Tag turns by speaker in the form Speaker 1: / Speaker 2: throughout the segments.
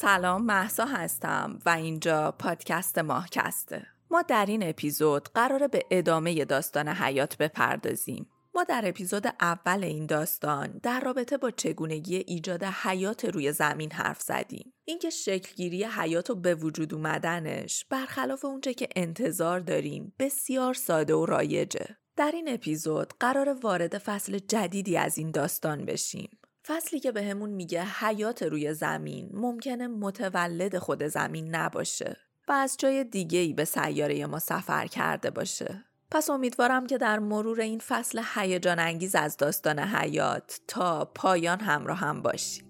Speaker 1: سلام محسا هستم و اینجا پادکست ماهکسته. ما در این اپیزود قراره به ادامه داستان حیات بپردازیم. ما در اپیزود اول این داستان در رابطه با چگونگی ایجاد حیات روی زمین حرف زدیم. اینکه شکلگیری حیات و به وجود اومدنش برخلاف اونچه که انتظار داریم بسیار ساده و رایجه. در این اپیزود قرار وارد فصل جدیدی از این داستان بشیم. فصلی که بهمون میگه حیات روی زمین ممکنه متولد خود زمین نباشه و از جای دیگه ای به سیاره ما سفر کرده باشه. پس امیدوارم که در مرور این فصل هیجان انگیز از داستان حیات تا پایان همراه هم باشی.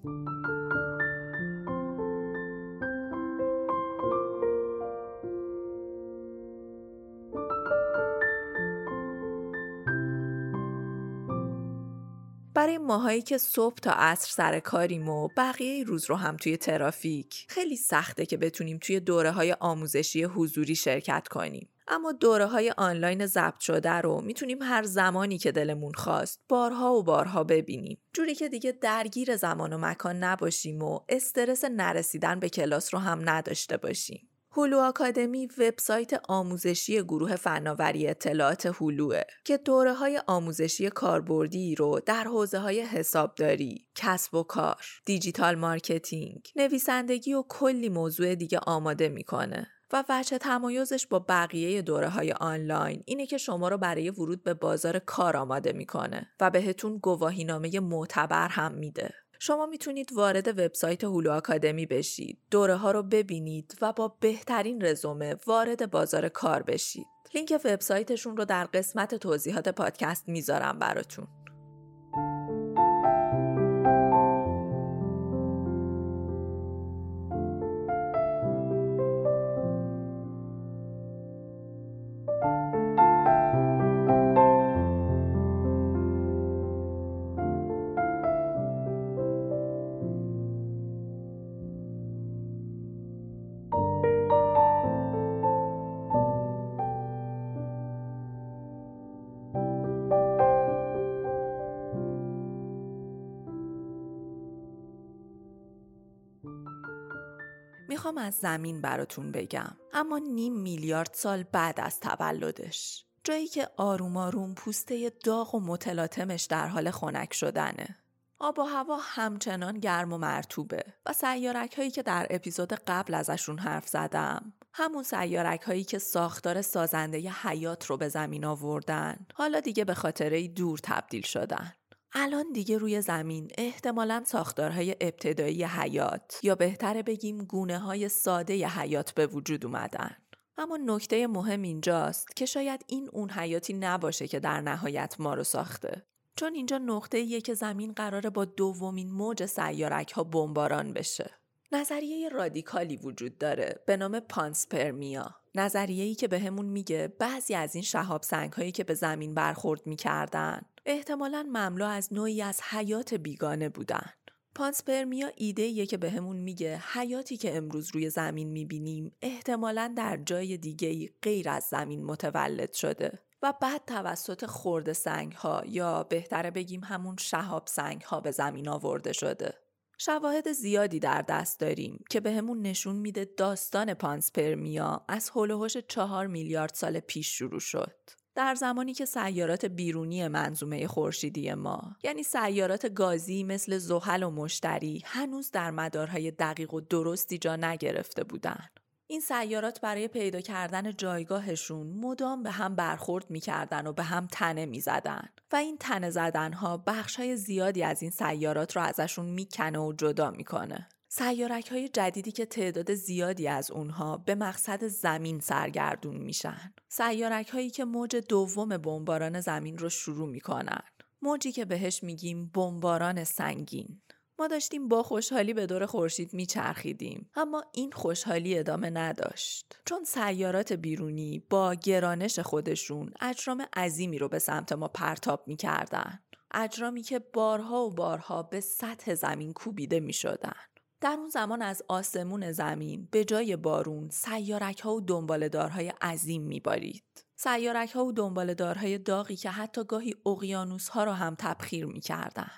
Speaker 1: ماهایی که صبح تا عصر سر کاریم و بقیه روز رو هم توی ترافیک خیلی سخته که بتونیم توی دوره های آموزشی حضوری شرکت کنیم. اما دوره های آنلاین ضبط شده رو می‌تونیم هر زمانی که دلمون خواست بارها و بارها ببینیم. جوری که دیگه درگیر زمان و مکان نباشیم و استرس نرسیدن به کلاس رو هم نداشته باشیم. هولو آکادمی وبسایت آموزشی گروه فناوری اطلاعات هولوه که دوره های آموزشی کاربردی رو در حوزه های حسابداری، کسب و کار، digital marketing، نویسندگی و کلی موضوع دیگه آماده می‌کنه. و وجه تمایزش با بقیه دوره های آنلاین اینه که شما رو برای ورود به بازار کار آماده می‌کنه و بهتون گواهینامه معتبر هم میده. شما می‌تونید وارد وبسایت هولو آکادمی بشید، دوره ها رو ببینید و با بهترین رزومه وارد بازار کار بشید. لینک وبسایتشون رو در قسمت توضیحات پادکست می‌ذارم براتون. از زمین براتون بگم. اما نیم میلیارد سال بعد از تولدش. جایی که آروم آروم پوسته داغ و متلاطمش در حال خنک شدنه. آب و هوا همچنان گرم و مرتوبه و سیارک هایی که در اپیزود قبل ازشون حرف زدم. همون سیارک هایی که ساختار سازنده ی حیات رو به زمین آوردن. حالا دیگه به خاطره دور تبدیل شدن. الان دیگه روی زمین احتمالا ساختارهای ابتدایی حیات یا بهتره بگیم گونه های ساده ی حیات به وجود اومدن. اما نکته مهم اینجاست که شاید این اون حیاتی نباشه که در نهایت ما رو ساخته. چون اینجا نقطه که زمین قراره با دومین موج سیارک ها بمباران بشه. نظریه رادیکالی وجود داره به نام پانسپرمیا. نظریه‌ای که بهمون به میگه بعضی از این شهاب سنگ هایی که به زمین برخورد می‌کردن احتمالا مملو از نوعی از حیات بیگانه بودن. پانسپرمیا ایده که بهمون به میگه حیاتی که امروز روی زمین می‌بینیم احتمالا در جای دیگه غیر از زمین متولد شده و بعد توسط خورد سنگ ها یا بهتره بگیم همون شهاب سنگ ها به زمین آورده شده. شواهد زیادی در دست داریم که بهمون به نشون میده داستان پانسپرمیا از هولوهوش چهار میلیارد سال پیش شروع شد. در زمانی که سیارات بیرونی منظومه خورشیدی ما یعنی سیارات گازی مثل زحل و مشتری هنوز در مدارهای دقیق و درستی جا نگرفته بودند. این سیارات برای پیدا کردن جایگاهشون مدام به هم برخورد می‌کردن و به هم تنه می‌زدن و این تنه زدنها بخشهای زیادی از این سیارات رو ازشون می‌کنه و جدا می‌کنه. سیارک های جدیدی که تعداد زیادی از اونها به مقصد زمین سرگردون میشن. سیارک هایی که موج دوم بمباران زمین رو شروع می‌کنن. موجی که بهش میگیم بمباران سنگین. ما داشتیم با خوشحالی به دور خورشید میچرخیدیم اما این خوشحالی ادامه نداشت چون سیارات بیرونی با گرانش خودشون اجرام عظیمی رو به سمت ما پرتاب می‌کردن اجرامی که بارها و بارها به سطح زمین کوبیده می‌شدن در اون زمان از آسمون زمین به جای بارون سیارک ها و دنبالدارهای عظیم میبارید. سیارک ها و دنبالدارهای داغی که حتی گاهی اقیانوس ها رو هم تبخیر می‌کردن.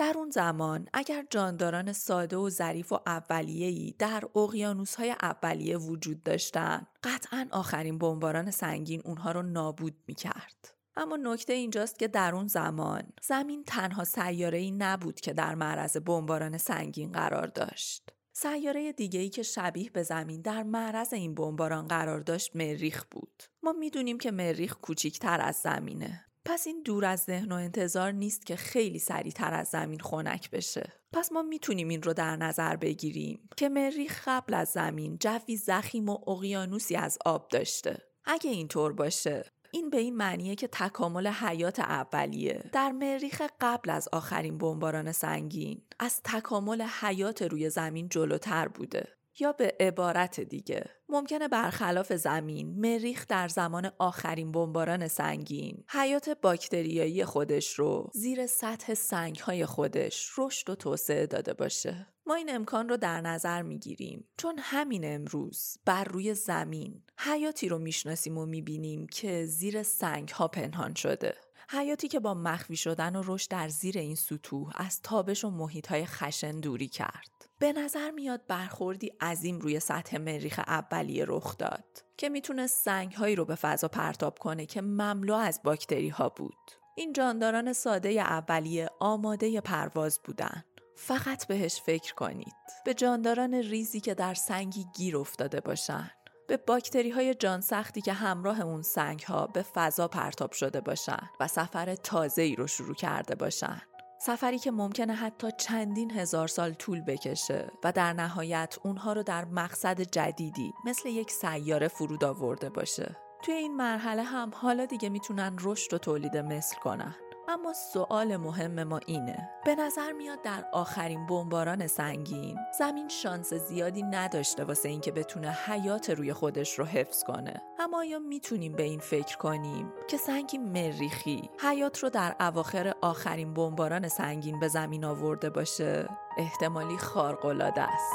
Speaker 1: در اون زمان اگر جانداران ساده و ظریف و اولیه‌ای در اقیانوس‌های اولیه وجود داشتن قطعا آخرین بمباران سنگین اونها رو نابود می‌کرد. اما نکته اینجاست که در اون زمان زمین تنها سیاره‌ای نبود که در معرض بمباران سنگین قرار داشت. سیاره دیگه‌ای که شبیه به زمین در معرض این بمباران قرار داشت مریخ بود. ما می‌دونیم که مریخ کوچیکتر از زمینه. پس این دور از ذهن و انتظار نیست که خیلی سریعتر از زمین خنک بشه. پس ما می‌تونیم این رو در نظر بگیریم که مریخ قبل از زمین جوی زخیم و اقیانوسی از آب داشته. اگه اینطور باشه این به این معنیه که تکامل حیات اولیه در مریخ قبل از آخرین بمباران سنگین از تکامل حیات روی زمین جلوتر بوده یا به عبارت دیگه. ممکنه برخلاف زمین مریخ در زمان آخرین بمباران سنگین. حیات باکتریایی خودش رو زیر سطح سنگهای خودش رشد و توسعه داده باشه. ما این امکان رو در نظر می‌گیریم. چون همین امروز بر روی زمین حیاتی رو می‌شناسیم و می‌بینیم که زیر سنگ ها پنهان شده. حیاتی که با مخفی شدن و رشد در زیر این سطوح از تابش و محیط های خشن دوری کرد. به نظر میاد برخوردی عظیم روی سطح مریخ اولیه رخ داد که می‌تونه سنگ هایی رو به فضا پرتاب کنه که مملو از باکتری ها بود. این جانداران ساده اولیه آماده پرواز بودن. فقط بهش فکر کنید. به جانداران ریزی که در سنگی گیر افتاده باشن. به باکتری های جان سختی که همراه اون سنگ ها به فضا پرتاب شده باشن و سفر تازه ای رو شروع کرده باشن. سفری که ممکنه حتی چندین هزار سال طول بکشه و در نهایت اونها رو در مقصد جدیدی مثل یک سیاره فرود آورده باشه. توی این مرحله هم حالا دیگه می‌تونن رشد و تولید مثل کنن. اما سوال مهم ما اینه. به نظر میاد در آخرین بمباران سنگین زمین شانس زیادی نداشته واسه اینکه بتونه حیات روی خودش رو حفظ کنه. اما آیا می‌تونیم به این فکر کنیم که سنگی مریخی حیات رو در اواخر آخرین بمباران سنگین به زمین آورده باشه؟ احتمالی خارق‌العاده است.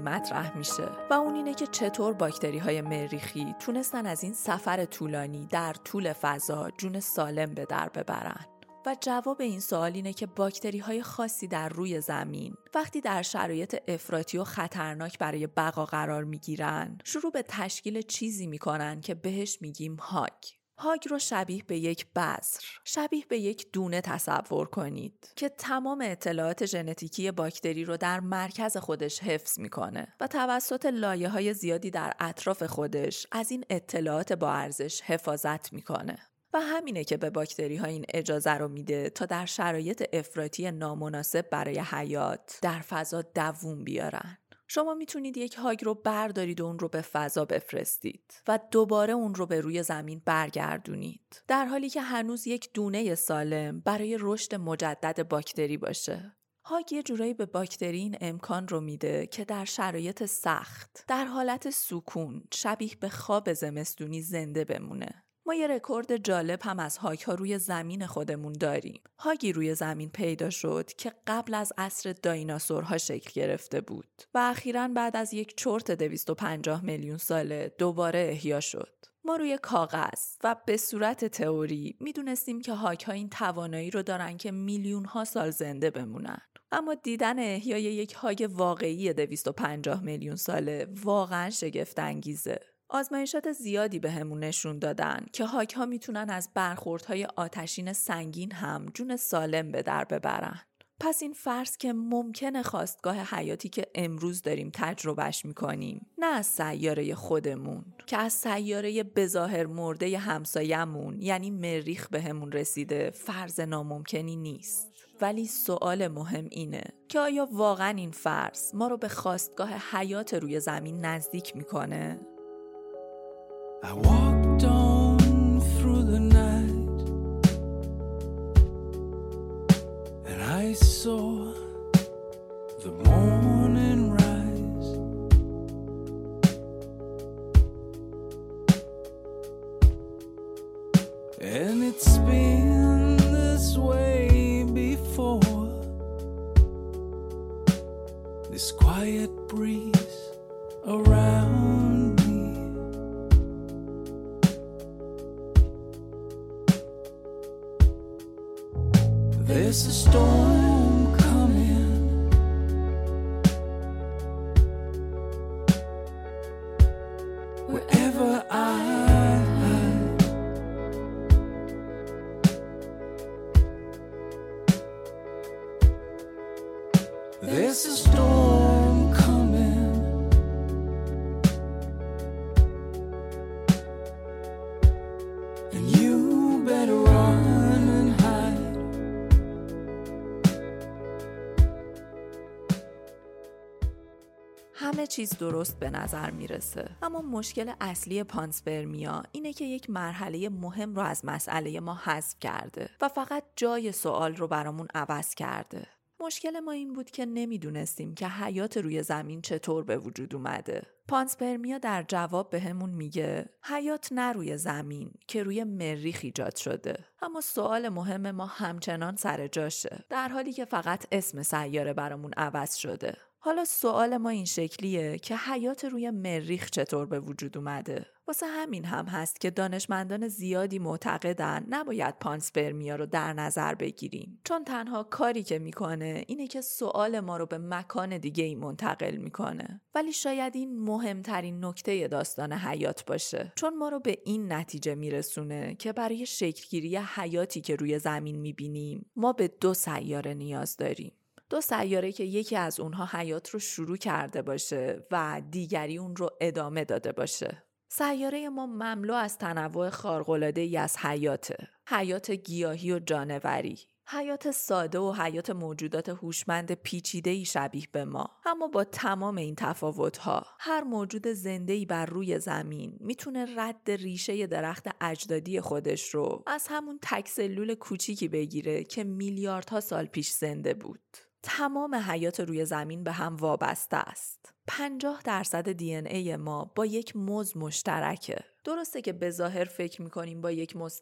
Speaker 1: مطرح میشه و اون اینه که چطور باکتری های مریخی تونستن از این سفر طولانی در طول فضا جون سالم به در ببرن. و جواب این سوال اینه که باکتری های خاصی در روی زمین وقتی در شرایط افراطی و خطرناک برای بقا قرار می‌گیرن شروع به تشکیل چیزی می‌کنن که بهش میگیم هاگ هاگ رو شبیه به یک بذر شبیه به یک دونه تصور کنید که تمام اطلاعات ژنتیکی باکتری رو در مرکز خودش حفظ می‌کنه و توسط لایه های زیادی در اطراف خودش از این اطلاعات با ارزش حفاظت می‌کنه. و همینه که به باکتری ها این اجازه رو میده تا در شرایط افراطی نامناسب برای حیات در فضا دووم بیارن. شما می‌تونید یک هاگ رو بردارید و اون رو به فضا بفرستید و دوباره اون رو به روی زمین برگردونید. در حالی که هنوز یک دونه سالم برای رشد مجدد باکتری باشه. هاگ یه جورایی به باکتری این امکان رو میده که در شرایط سخت در حالت سکون شبیه به خواب زمستونی زنده بمونه. ما یه رکورد جالب هم از هاک ها روی زمین خودمون داریم. هاگی روی زمین پیدا شد که قبل از عصر دایناسورها شکل گرفته بود و اخیرا بعد از یک چرت 250 میلیون ساله دوباره احیا شد. ما روی کاغذ و به صورت تئوری می‌دونستیم که هاک ها این توانایی رو دارن که میلیون ها سال زنده بمونن. اما دیدن احیای یک هاگ واقعی 250 میلیون ساله واقعا شگفت انگیزه. آزمایشات زیادی به همون نشون دادن که هاک ها می‌تونن از برخوردهای آتشین سنگین هم جون سالم به در ببرن. پس این فرض که ممکنه خواستگاه حیاتی که امروز داریم تجربهش می‌کنیم نه از سیاره خودمون که از سیاره بظاهر مرده همسایمون یعنی مریخ بهمون رسیده فرض ناممکنی نیست ولی سوال مهم اینه که آیا واقعا این فرض ما رو به خواستگاه حیات روی زمین نزدیک می‌کنه؟ I walked on through the night and I saw the morning. چیز درست به نظر می‌رسه اما مشکل اصلی پانسپرمیا اینه که یک مرحله مهم رو از مسئله ما حذف کرده و فقط جای سوال رو برامون عوض کرده مشکل ما این بود که نمی‌دونستیم که حیات روی زمین چطور به وجود اومده. پانسپرمیا در جواب بهمون به میگه حیات نه روی زمین که روی مریخ ایجاد شده. اما سوال مهم ما همچنان سر جاشه در حالی که فقط اسم سیاره برامون عوض شده. حالا سوال ما این شکلیه که حیات روی مریخ چطور به وجود اومده؟ واسه همین هم هست که دانشمندان زیادی معتقدن نباید پانسپرمیا رو در نظر بگیریم. چون تنها کاری که می‌کنه اینه که سوال ما رو به مکان دیگه ای منتقل می‌کنه. ولی شاید این مهمترین نکته داستان حیات باشه. چون ما رو به این نتیجه میرسونه که برای شکلگیری حیاتی که روی زمین می‌بینیم ما به دو سیاره نیاز داریم. دو سیاره که یکی از اونها حیات رو شروع کرده باشه و دیگری اون رو ادامه داده باشه. سیاره ما مملو از تنوع خارق‌العاده ای از حیاته. حیات گیاهی و جانوری. حیات ساده و حیات موجودات هوشمند پیچیده ای شبیه به ما اما با تمام این تفاوتها هر موجود زنده ای بر روی زمین می‌تونه رد ریشه درخت اجدادی خودش رو از همون تک سلول کوچیکی بگیره که میلیاردها سال پیش زنده بود تمام حیات روی زمین به هم وابسته است. 50 درصد دی ای ما با یک موز مشترکه. درسته که به ظاهر فکر می‌کنیم با یک موز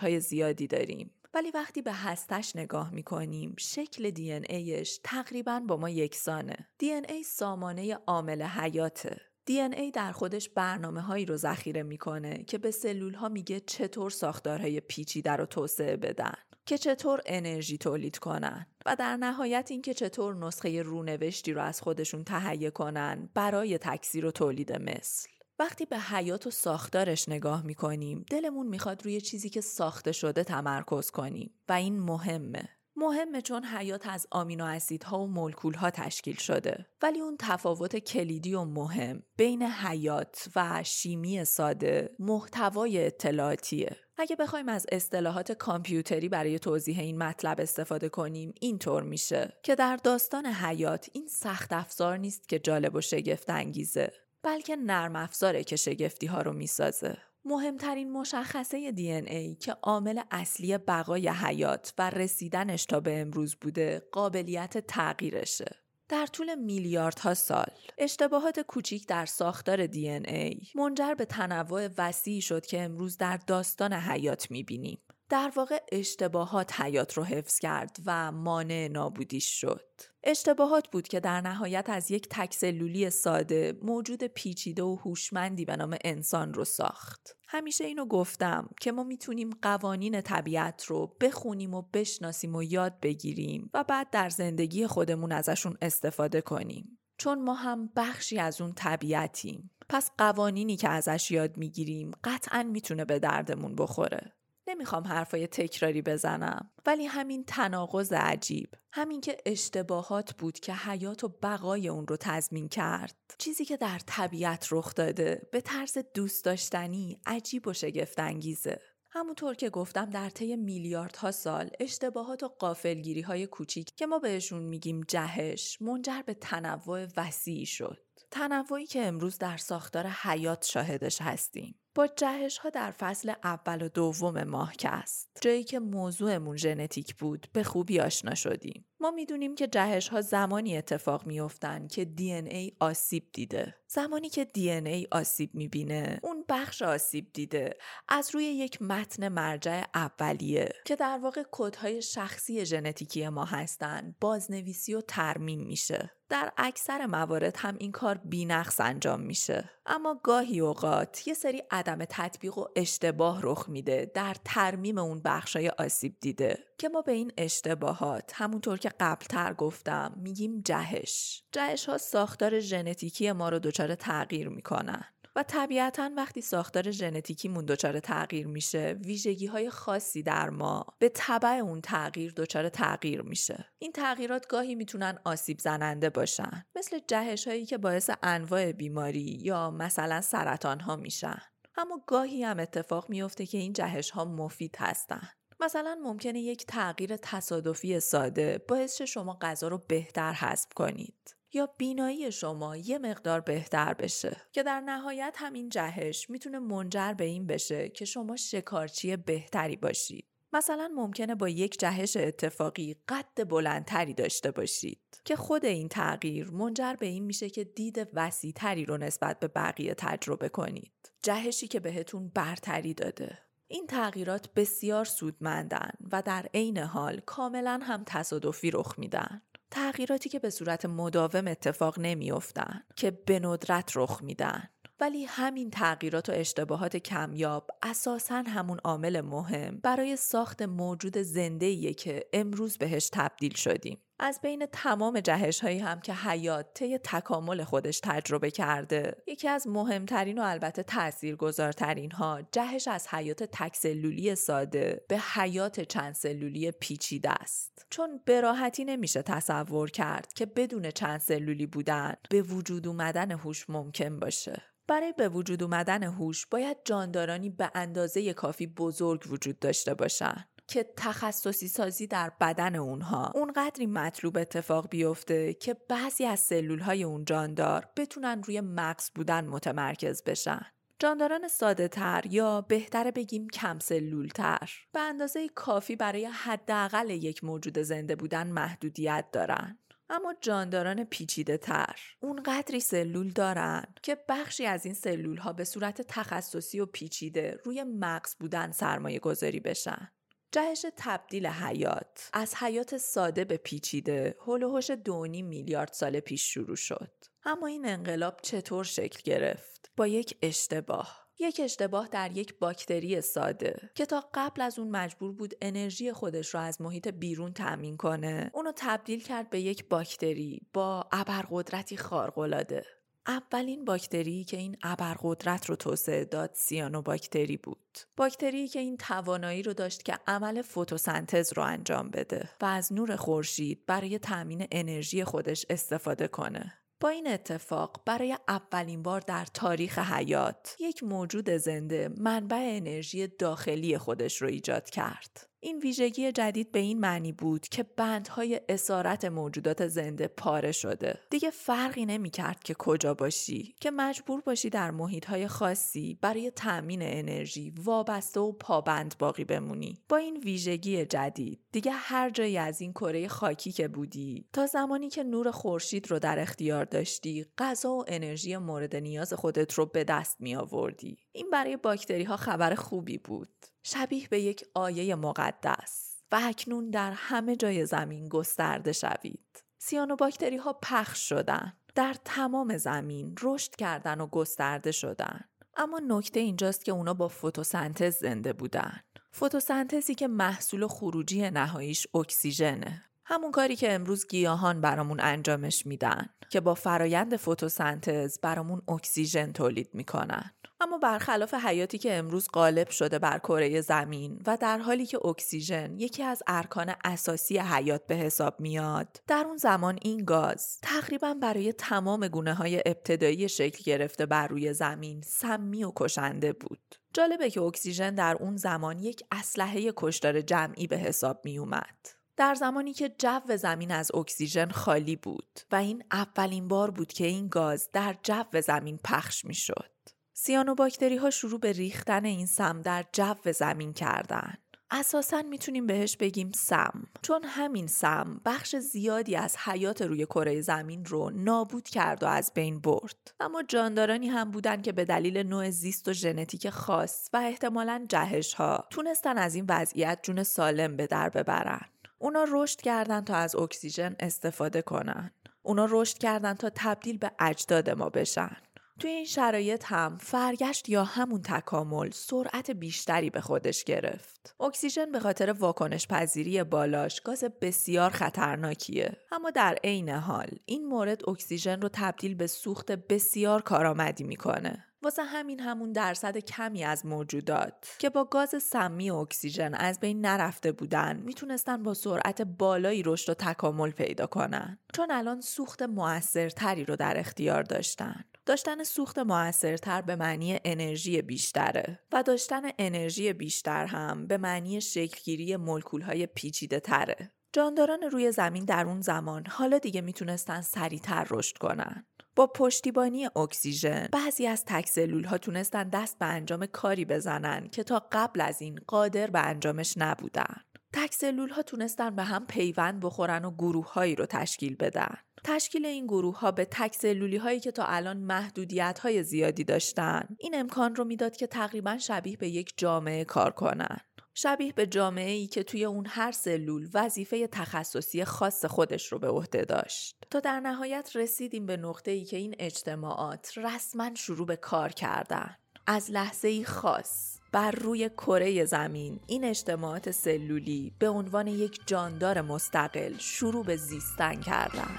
Speaker 1: های زیادی داریم. ولی وقتی به هستش نگاه می‌کنیم شکل دی ایش تقریبا با ما یکسانه. دی ای سامانه عامل حیاته. دی ای در خودش برنامه هایی رو ذخیره می‌کنه که به سلول ها میگه چطور ساختارهای پیچیده رو توسعه بدن. که چطور انرژی تولید کنن و در نهایت اینکه چطور نسخه رونوشتی رو از خودشون تهیه کنن برای تکثیر و تولید مثل. وقتی به حیات و ساختارش نگاه می‌کنیم دلمون می‌خواد روی چیزی که ساخته شده تمرکز کنیم و این مهمه. مهمه چون حیات از آمینو اسیدها و مولکولها تشکیل شده ولی اون تفاوت کلیدی و مهم بین حیات و شیمی ساده محتوای اطلاعاتیه. اگه بخوایم از اصطلاحات کامپیوتری برای توضیح این مطلب استفاده کنیم اینطور میشه که در داستان حیات این سخت افزار نیست که جالب و شگفت انگیزه بلکه نرم افزاره که شگفتی ها رو می‌سازه مهمترین مشخصه دی ای که عامل اصلی بقای حیات و رسیدنش تا به امروز بوده قابلیت تغییرشه. در طول میلیاردها سال اشتباهات کوچیک در ساختار دی ای منجر به تنوع وسیعی شد که امروز در داستان حیات می‌بینیم. در واقع اشتباهات حیات رو حفظ کرد و مانع نابودیش شد. اشتباهات بود که در نهایت از یک تکسلولی ساده موجود پیچیده و هوشمندی به نام انسان رو ساخت. همیشه اینو گفتم که ما می‌تونیم قوانین طبیعت رو بخونیم و بشناسیم و یاد بگیریم و بعد در زندگی خودمون ازشون استفاده کنیم. چون ما هم بخشی از اون طبیعتیم. پس قوانینی که ازش یاد می‌گیریم قطعا می‌تونه به دردمون بخوره. نمی‌خوام حرفای تکراری بزنم. ولی همین تناقض عجیب همین که اشتباهات بود که حیات و بقای اون رو تضمین کرد. چیزی که در طبیعت رخ داده به طرز دوست داشتنی عجیب و شگفت انگیزه همونطور که گفتم در طی میلیاردها سال اشتباهات و قافلگیری های کوچیک که ما بهشون میگیم جهش منجر به تنوع وسیعی شد. تنوعی که امروز در ساختار حیات شاهدش هستیم. با جهش ها در فصل اول و دوم ماه که است جایی که موضوعمون ژنتیک بود به خوبی آشنا شدیم. ما می‌دونیم که جهش ها زمانی اتفاق میافتند که دی ای آسیب دیده. زمانی که دی ای آسیب می‌بینه اون بخش آسیب دیده. از روی یک متن مرجع اولیه که در واقع کودهای شخصی ژنتیکی ما هستند بازنویسی و ترمیم میشه. در اکثر موارد هم این کار بینقص انجام میشه. اما گاهی اوقات یه سری عدم تطبیق و اشتباه رخ میده در ترمیم اون بخشای آسیب دیده که ما به این اشتباهات همونطور که قبلتر گفتم میگیم جهش. جهش ها ساختار ژنتیکی ما رو دچار تغییر می‌کنن. و طبیعتا وقتی ساختار ژنتیکیمون دچار تغییر میشه ویژگی های خاصی در ما به طبع اون تغییر دچار تغییر میشه. این تغییرات گاهی می‌تونن آسیب زننده باشن مثل جهش هایی که باعث انواع بیماری یا مثلا سرطان ها میشن. اما گاهی هم اتفاق میفته که این جهش ها مفید هستن. مثلا ممکنه یک تغییر تصادفی ساده باعث شما غذا رو بهتر حذف کنید. یا بینایی شما یه مقدار بهتر بشه. که در نهایت همین جهش می‌تونه منجر به این بشه که شما شکارچی بهتری باشید مثلا ممکنه با یک جهش اتفاقی قد بلندتری داشته باشید. که خود این تغییر منجر به این میشه که دید وسیعتری رو نسبت به بقیه تجربه کنید. جهشی که بهتون برتری داده. این تغییرات بسیار سودمندن و در عین حال کاملا هم تصادفی رخ میدن. تغییراتی که به صورت مداوم اتفاق نمیافتن که به ندرت رخ میدن. ولی همین تغییرات و اشتباهات کمیاب اساسا همون عامل مهم برای ساخت موجود زنده که امروز بهش تبدیل شدیم. از بین تمام جهش هایی هم که حیات طی تکامل خودش تجربه کرده یکی از مهمترین و البته تاثیرگذارترین ها جهش از حیات تکسلولی ساده به حیات چند سلولی پیچیده است چون به راحتی نمیشه تصور کرد که بدون چند سلولی بودن به وجود اومدن هوش ممکن باشه برای به وجود اومدن هوش باید جاندارانی به اندازه کافی بزرگ وجود داشته باشند. که تخصصی سازی در بدن اونها اونقدری مطلوب اتفاق بیفته که بعضی از سلول های اون جاندار بتونن روی مغز بودن متمرکز بشن. جانداران ساده تر یا بهتره بگیم کم سلول تر به اندازه کافی برای حداقل یک موجود زنده بودن محدودیت دارن. اما جانداران پیچیده تر. اونقدری سلول دارن که بخشی از این سلول ها به صورت تخصصی و پیچیده روی مغز بودن سرمایه گذاری بشن. جهش تبدیل حیات. از حیات ساده به پیچیده هلوهوش دونی میلیارد سال پیش شروع شد. اما این انقلاب چطور شکل گرفت؟ با یک اشتباه. یک اشتباه در یک باکتری ساده که تا قبل از اون مجبور بود انرژی خودش رو از محیط بیرون تأمین کنه اونو تبدیل کرد به یک باکتری با ابرقدرتی خارق‌العاده اولین باکتری که این ابرقدرت رو توسعه داد سیانو باکتری بود. باکتری که این توانایی رو داشت که عمل فتوسنتز رو انجام بده و از نور خورشید برای تأمین انرژی خودش استفاده کنه. با این اتفاق برای اولین بار در تاریخ حیات یک موجود زنده منبع انرژی داخلی خودش رو ایجاد کرد. این ویژگی جدید به این معنی بود که بندهای اسارت موجودات زنده پاره شده. دیگه فرقی نمی کرد که کجا باشی که مجبور باشی در محیطهای خاصی برای تأمین انرژی وابسته و پابند باقی بمونی. با این ویژگی جدید دیگه هر جایی از این کره خاکی که بودی تا زمانی که نور خورشید رو در اختیار داشتی غذا و انرژی مورد نیاز خودت رو به دست می آوردی. این برای باکتری ها خبر خوبی بود. شبیه به یک آیه مقدس و اکنون در همه جای زمین گسترده شوید. سیانو باکتری ها پخش شدن. در تمام زمین رشد کردن و گسترده شدن. اما نکته اینجاست که اونا با فتوسنتز زنده بودن. فتوسنتزی که محصول خروجی نهاییش اکسیژنه. همون کاری که امروز گیاهان برامون انجامش میدن که با فرایند فتوسنتز برامون اکسیژن تولید می‌کنن. اما برخلاف حیاتی که امروز غالب شده بر کره زمین و در حالی که اکسیژن یکی از ارکان اساسی حیات به حساب میاد در اون زمان این گاز تقریبا برای تمام گونه های ابتدایی شکل گرفته بر روی زمین سمی و کشنده بود جالبه که اکسیژن در اون زمان یک اسلحه کشتار جمعی به حساب می اومد. در زمانی که جو زمین از اکسیژن خالی بود و این اولین بار بود که این گاز در جو زمین پخش می شد. سیانوباکتری ها شروع به ریختن این سم در جو زمین کردن. اساسا می‌تونیم بهش بگیم سم چون همین سم بخش زیادی از حیات روی کره زمین رو نابود کرد و از بین برد اما جاندارانی هم بودن که به دلیل نوع زیست و ژنتیک خاص و احتمالا جهش ها تونستن از این وضعیت جون سالم به در ببرن اونا رشد کردن تا از اکسیژن استفاده کنن اونا رشد کردن تا تبدیل به اجداد ما بشن توی این شرایط هم فرگشت یا همون تکامل سرعت بیشتری به خودش گرفت. اکسیژن به خاطر واکنش پذیری بالاش گاز بسیار خطرناکیه. اما در عین حال این مورد اکسیژن رو تبدیل به سوخت بسیار کارآمدی می‌کنه. واسه همین همون درصد کمی از موجودات که با گاز سمی اکسیژن از بین نرفته بودن می‌تونستن با سرعت بالایی رشد و تکامل پیدا کنن چون الان سوخت موثرتری رو در اختیار داشتن داشتن سوخت موثرتر به معنی انرژی بیشتره و داشتن انرژی بیشتر هم به معنی شکلگیری ملکولهای پیچیده تره. جانداران روی زمین در اون زمان حالا دیگه می‌تونستن سریعتر رشد کنن. با پشتیبانی اکسیژن بعضی از تکسلول ها تونستن دست به انجام کاری بزنن که تا قبل از این قادر به انجامش نبودن. تکسلول ها تونستن به هم پیوند بخورن و گروه هایی رو تشکیل بدن. تشکیل این گروه ها به تک سلولی هایی که تا الان محدودیت های زیادی داشتن این امکان رو می‌داد که تقریبا شبیه به یک جامعه کار کنن. شبیه به جامعه ای که توی اون هر سلول وظیفه تخصصی خاص خودش رو به عهده داشت تا در نهایت رسیدیم به نقطه ای که این اجتماعات رسما شروع به کار کردن از لحظه ای خاص بر روی کره زمین این اجتماعات سلولی به عنوان یک جاندار مستقل شروع به زیستن کردن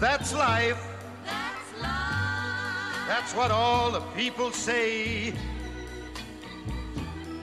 Speaker 1: That's life. That's life. That's what all the people say.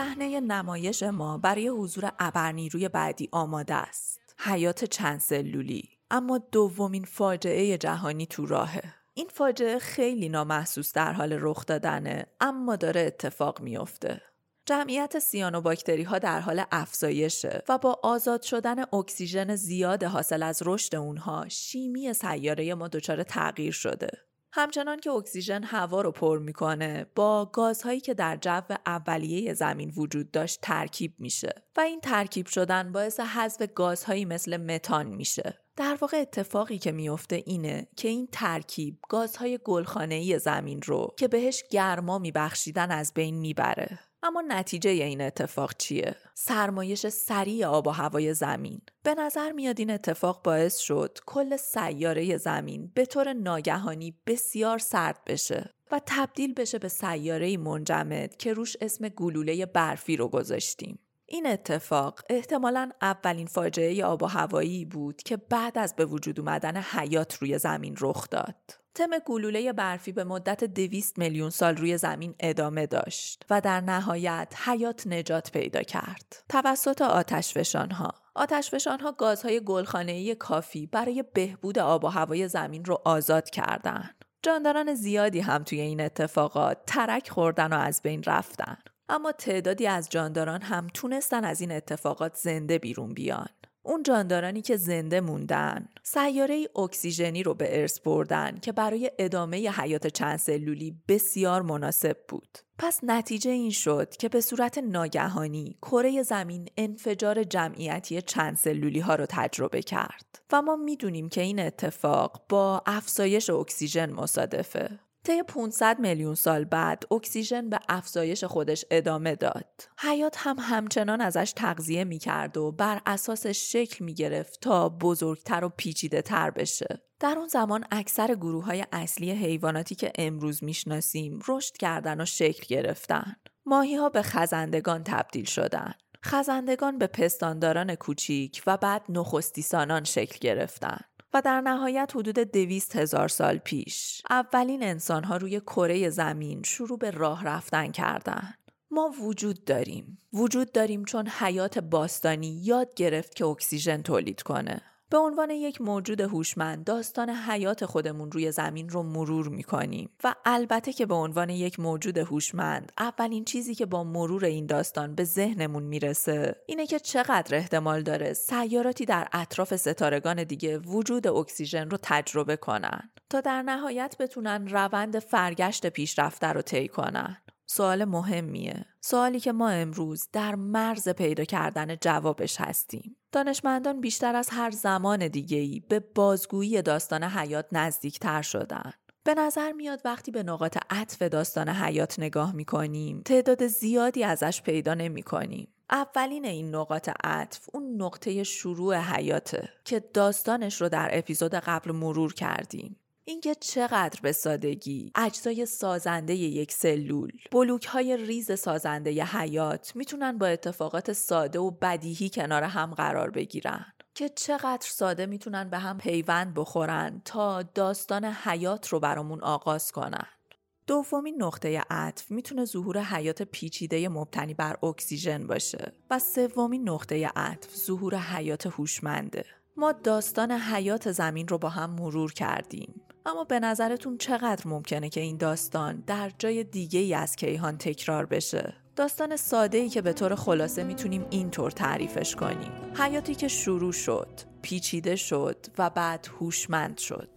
Speaker 1: صحنه نمایش ما برای حضور ابرنیروی بعدی آماده است. حیات چند سلولی اما دومین فاجعه جهانی تو راهه. این فاجعه خیلی نامحسوس در حال رخ دادنه اما داره اتفاق میافته. جمعیت سیانوباکتری ها در حال افزایشه و با آزاد شدن اکسیژن زیاد حاصل از رشد اونها شیمی سیاره ما دچار تغییر شده. همچنان که اکسیژن هوا رو پر می‌کنه با گازهایی که در جو اولیه زمین وجود داشت ترکیب میشه و این ترکیب شدن باعث حذف گازهایی مثل متان میشه. در واقع اتفاقی که میفته اینه که این ترکیب گازهای گلخانه‌ای زمین رو که بهش گرما میبخشیدن از بین می‌بره. اما نتیجه این اتفاق چیه؟ سرمایش سریع آب و هوای زمین. به نظر میاد این اتفاق باعث شد کل سیاره زمین به طور ناگهانی بسیار سرد بشه و تبدیل بشه به سیاره منجمد که روش اسم گلوله برفی رو گذاشتیم. این اتفاق احتمالا اولین فاجعه آب و هوایی بود که بعد از به وجود اومدن حیات روی زمین رخ داد. تم گلوله برفی به مدت دویست میلیون سال روی زمین ادامه داشت و در نهایت حیات نجات پیدا کرد توسط آتشفشان ها. آتشفشان ها گازهای گلخانه‌ای کافی برای بهبود آب و هوای زمین رو آزاد کردند. جانداران زیادی هم توی این اتفاقات ترک خوردن و از بین رفتن. اما تعدادی از جانداران هم تونستن از این اتفاقات زنده بیرون بیان. اون جاندارانی که زنده موندن سیاره اکسیژنی رو به ارث بردن که برای ادامه حیات چند سلولی بسیار مناسب بود. پس نتیجه این شد که به صورت ناگهانی کره زمین انفجار جمعیتی چند سلولی ها رو تجربه کرد و ما می‌دونیم که این اتفاق با افزایش اکسیژن مصادفه. طی 500 میلیون سال بعد اکسیژن به افزایش خودش ادامه داد. حیات هم همچنان ازش تغذیه می‌کرد و بر اساسش شکل می‌گرفت تا بزرگتر و پیچیده تر بشه. در اون زمان اکثر گروه های اصلی حیواناتی که امروز می‌شناسیم رشد کردن و شکل گرفتن. ماهی ها به خزندگان تبدیل شدن. خزندگان به پستانداران کوچیک و بعد نخستیسانان شکل گرفتن. و در نهایت حدود دویست هزار سال پیش اولین انسانها روی کره زمین شروع به راه رفتن کردند. ما وجود داریم. وجود داریم چون حیات باستانی یاد گرفت که اکسیژن تولید کنه. به عنوان یک موجود هوشمند داستان حیات خودمون روی زمین رو مرور می‌کنیم. و البته که به عنوان یک موجود هوشمند اولین چیزی که با مرور این داستان به ذهنمون می‌رسه اینه که چقدر احتمال داره سیاراتی در اطراف ستارگان دیگه وجود اکسیژن رو تجربه کنن تا در نهایت بتونن روند فرگشت پیشرفته رو طی کنن. سوال مهمیه. سوالی که ما امروز در مرز پیدا کردن جوابش هستیم. دانشمندان بیشتر از هر زمان دیگه‌ای به بازگویی داستان حیات نزدیکتر شدن. به نظر میاد وقتی به نقاط عطف داستان حیات نگاه می‌کنیم تعداد زیادی ازش پیدا نمی‌کنیم. اولین این نقاط عطف اون نقطه شروع حیاته که داستانش رو در اپیزود قبل مرور کردیم. اینکه چقدر به سادگی. اجزای سازنده یک سلول. بلوک های ریز سازنده ی حیات می‌تونن با اتفاقات ساده و بدیهی کنار هم قرار بگیرن. که چقدر ساده می‌تونن به هم پیوند بخورن تا داستان حیات رو برامون آغاز کنن. دومین نقطه عطف می‌تونه ظهور حیات پیچیده مبتنی بر اکسیژن باشه. و سومین نقطه عطف ظهور حیات هوشمنده. ما داستان حیات زمین رو با هم مرور کردیم. اما به نظرتون چقدر ممکنه که این داستان در جای دیگه ای از کیهان تکرار بشه؟ داستان ساده ای که به طور خلاصه می‌تونیم اینطور تعریفش کنیم. حیاتی که شروع شد، پیچیده شد و بعد هوشمند شد.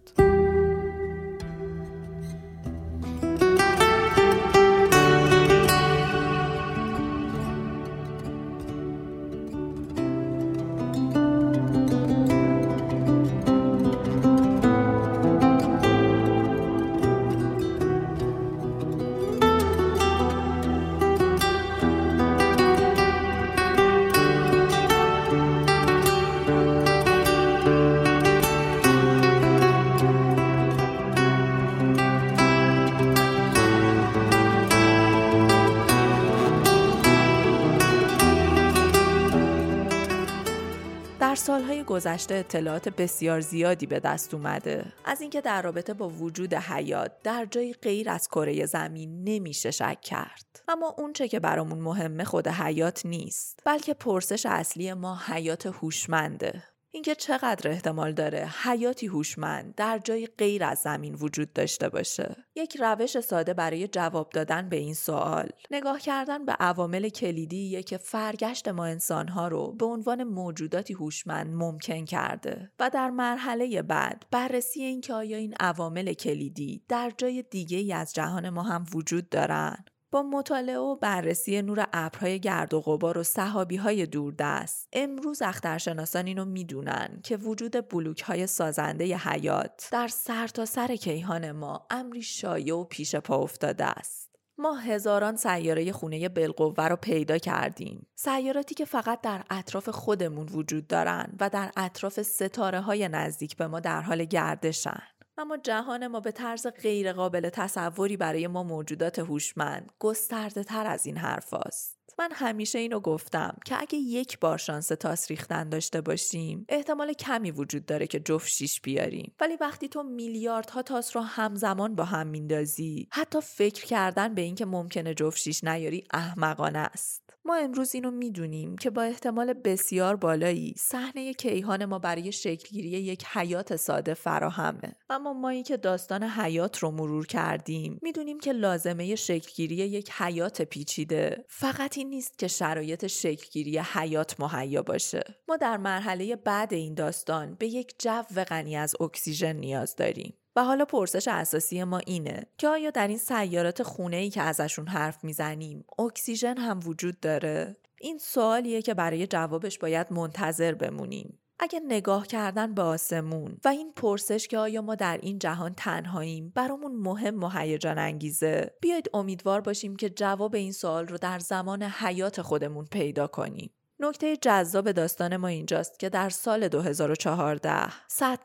Speaker 1: گذشته اطلاعات بسیار زیادی به دست اومده. از اینکه در رابطه با وجود حیات در جای غیر از کره زمین نمیشه شک کرد. اما اونچه که برامون مهمه خود حیات نیست بلکه پرسش اصلی ما حیات هوشمنده. اینکه چقدر احتمال داره حیاتی هوشمند در جای غیر از زمین وجود داشته باشه. یک روش ساده برای جواب دادن به این سوال. نگاه کردن به عوامل کلیدی که فرگشت ما انسانها رو به عنوان موجوداتی هوشمند ممکن کرده و در مرحله بعد بررسی اینکه آیا این عوامل کلیدی در جای دیگه ای از جهان ما هم وجود دارن. با مطالعه و بررسی نور ابرهای گرد و غبار و صحابی های دوردست امروز اخترشناسان اینو می‌دونن که وجود بلوک های سازنده ی حیات در سرتاسر سر کیهان ما امری شایع و پیش پا افتاده است ما هزاران سیاره خونه بالقوه رو پیدا کردیم. سیاراتی که فقط در اطراف خودمون وجود دارن و در اطراف ستاره های نزدیک به ما در حال گردشن. اما جهان ما به طرز غیر قابل تصوری برای ما موجودات هوشمند. گسترده تر از این حرف است. من همیشه اینو گفتم که اگه یک بار شانس تاس ریختن داشته باشیم احتمال کمی وجود داره که جفت شیش بیاریم. ولی وقتی تو میلیاردها تاس رو همزمان با هم میندازی حتی فکر کردن به اینکه ممکنه جفت شیش نیاری احمقانه است. ما امروز اینو می‌دونیم که با احتمال بسیار بالایی صحنه کیهان ما برای شکلگیری یک حیات ساده فراهمه. اما مایی که داستان حیات رو مرور کردیم می‌دونیم که لازمه شکلگیری یک حیات پیچیده. فقط این نیست که شرایط شکلگیری حیات مهیا باشه. ما در مرحله بعد این داستان به یک جو غنی از اکسیژن نیاز داریم. و حالا پرسش اساسی ما اینه که آیا در این سیارات خونه ای که ازشون حرف می‌زنیم اکسیژن هم وجود داره؟ این سوالیه که برای جوابش باید منتظر بمونیم. اگه نگاه کردن به آسمون و این پرسش که آیا ما در این جهان تنهاییم برامون مهم و هیجان انگیزه بیاید امیدوار باشیم که جواب این سوال رو در زمان حیات خودمون پیدا کنیم نکته جذاب داستان ما اینجاست که در سال 2014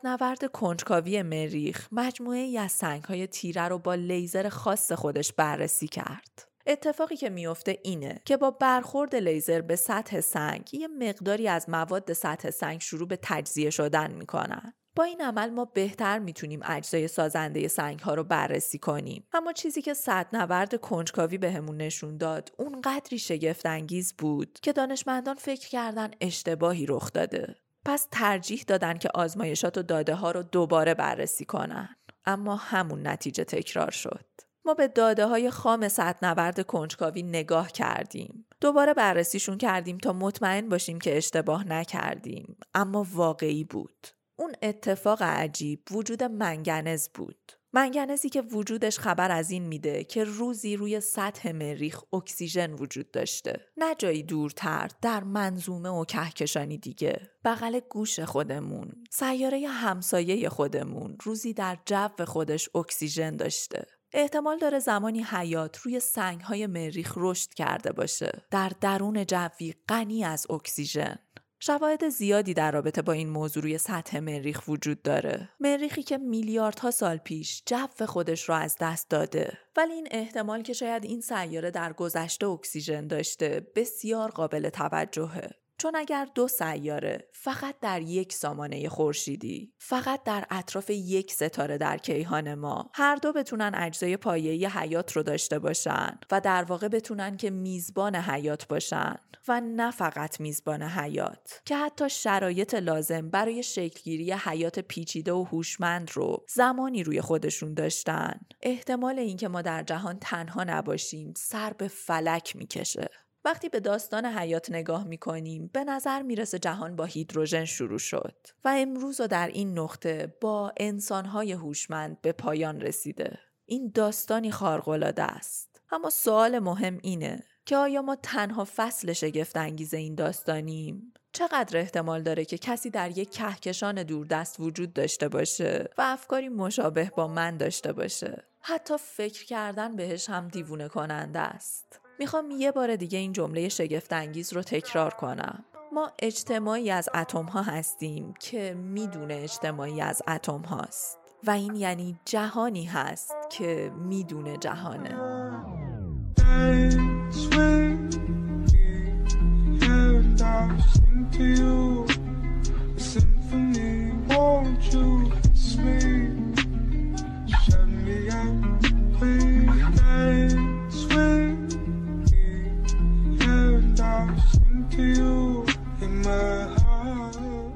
Speaker 1: نورد کنجکاوی مریخ مجموعه از سنگ های تیره رو با لیزر خاص خودش بررسی کرد. اتفاقی که میفته اینه که با برخورد لیزر به سطح سنگ یه مقداری از مواد سطح سنگ شروع به تجزیه شدن می‌کنن. این عمل ما بهتر می‌تونیم اجزای سازنده سنگ ها رو بررسی کنیم. اما چیزی که نورد کنجکاوی بهمون نشون داد اون قدری شگفت انگیز بود که دانشمندان فکر کردن اشتباهی رخ داده. پس ترجیح دادن که آزمایشات و داده ها رو دوباره بررسی کنن. اما همون نتیجه تکرار شد. ما به داده های خام نورد کنجکاوی نگاه کردیم. دوباره بررسیشون کردیم تا مطمئن باشیم که اشتباه نکردیم. اما واقعی بود. اون اتفاق عجیب وجود منگنز بود. منگنزی که وجودش خبر از این میده که روزی روی سطح مریخ اکسیژن وجود داشته. نه جایی دورتر در منظومه و کهکشانی دیگه. بغل گوش خودمون سیاره همسایه خودمون روزی در جو خودش اکسیژن داشته. احتمال داره زمانی حیات روی سنگ های مریخ رشد کرده باشه. در درون جوی غنی از اکسیژن. شواهد زیادی در رابطه با این موضوع روی سطح مریخ وجود داره. مریخی که میلیاردها سال پیش جو خودش رو از دست داده. ولی این احتمال که شاید این سیاره در گذشته اکسیژن داشته بسیار قابل توجهه. چون اگر دو سیاره فقط در یک سامانه خورشیدی فقط در اطراف یک ستاره در کیهان ما هر دو بتونن اجزای پایه‌ای حیات رو داشته باشن و در واقع بتونن که میزبان حیات باشن و نه فقط میزبان حیات که حتی شرایط لازم برای شکلگیری حیات پیچیده و هوشمند رو زمانی روی خودشون داشتن. احتمال اینکه ما در جهان تنها نباشیم سر به فلک می‌کشه. وقتی به داستان حیات نگاه می کنیم به نظر می‌رسه جهان با هیدروژن شروع شد و امروز و در این نقطه با انسانهای هوشمند به پایان رسیده. این داستانی خارق‌العاده است. اما سوال مهم اینه که آیا ما تنها فصل شگفت انگیز این داستانیم؟ چقدر احتمال داره که کسی در یک کهکشان دوردست وجود داشته باشه و افکاری مشابه با من داشته باشه؟ حتی فکر کردن بهش هم دیوونه کننده است. می‌خوام یه بار دیگه این جمله شگفت انگیز رو تکرار کنم. ما اجتماعی از اتم ها هستیم که می‌دونه اجتماعی از اتم هاست و این یعنی جهانی هست که می‌دونه جهانه.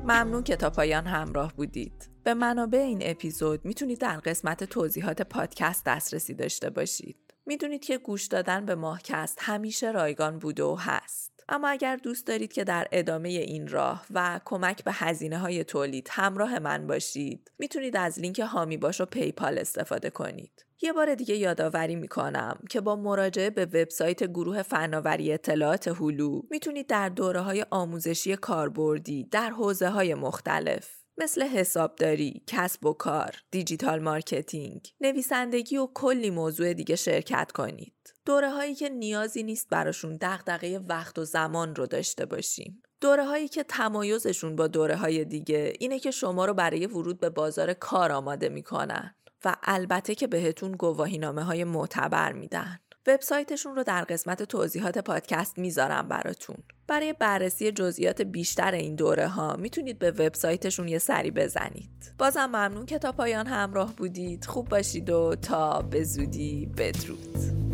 Speaker 1: ممنون که تا پایان همراه بودید. به منابع این اپیزود می‌تونید در قسمت توضیحات پادکست دسترسی داشته باشید. می‌دونید که گوش دادن به ماهکست همیشه رایگان بوده و هست. اما اگر دوست دارید که در ادامه این راه و کمک به هزینه های تولید همراه من باشید می‌تونید از لینک حامی باش و PayPal استفاده کنید. یه بار دیگه یادآوری می‌کنم که با مراجعه به وبسایت گروه فناوری اطلاعات هلو می‌تونید در دوره های آموزشی کاربردی در حوزه های مختلف مثل حسابداری، کسب و کار، digital marketing، نویسندگی و کلی موضوع دیگه شرکت کنید. دوره هایی که نیازی نیست براشون دغدغه وقت و زمان رو داشته باشیم. دوره هایی که تمایزشون با دوره های دیگه اینه که شما رو برای ورود به بازار کار آماده می‌کنن و البته که بهتون گواهینامه های معتبر میدن. وبسایتشون رو در قسمت توضیحات پادکست می‌ذارم براتون. برای بررسی جزئیات بیشتر این دوره ها می‌تونید به وبسایتشون یه سری بزنید. بازم ممنون که تا پایان همراه بودید. خوب باشید و تا به زودی بدرود.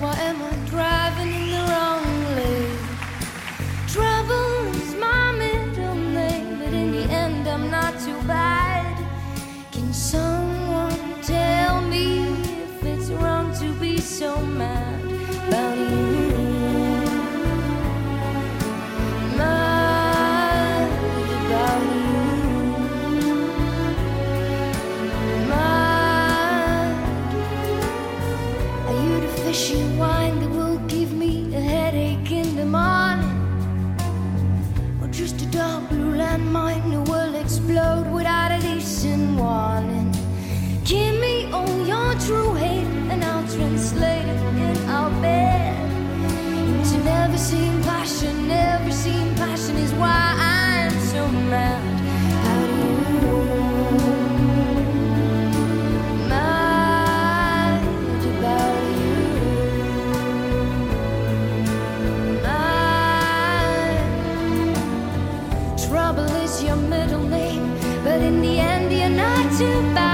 Speaker 2: what am I? Just a dark blue landmine, the world explode without a decent warning. Give me all your true hate, and I'll translate it in our bed. Into never seen passion, never seen passion is why. to buy.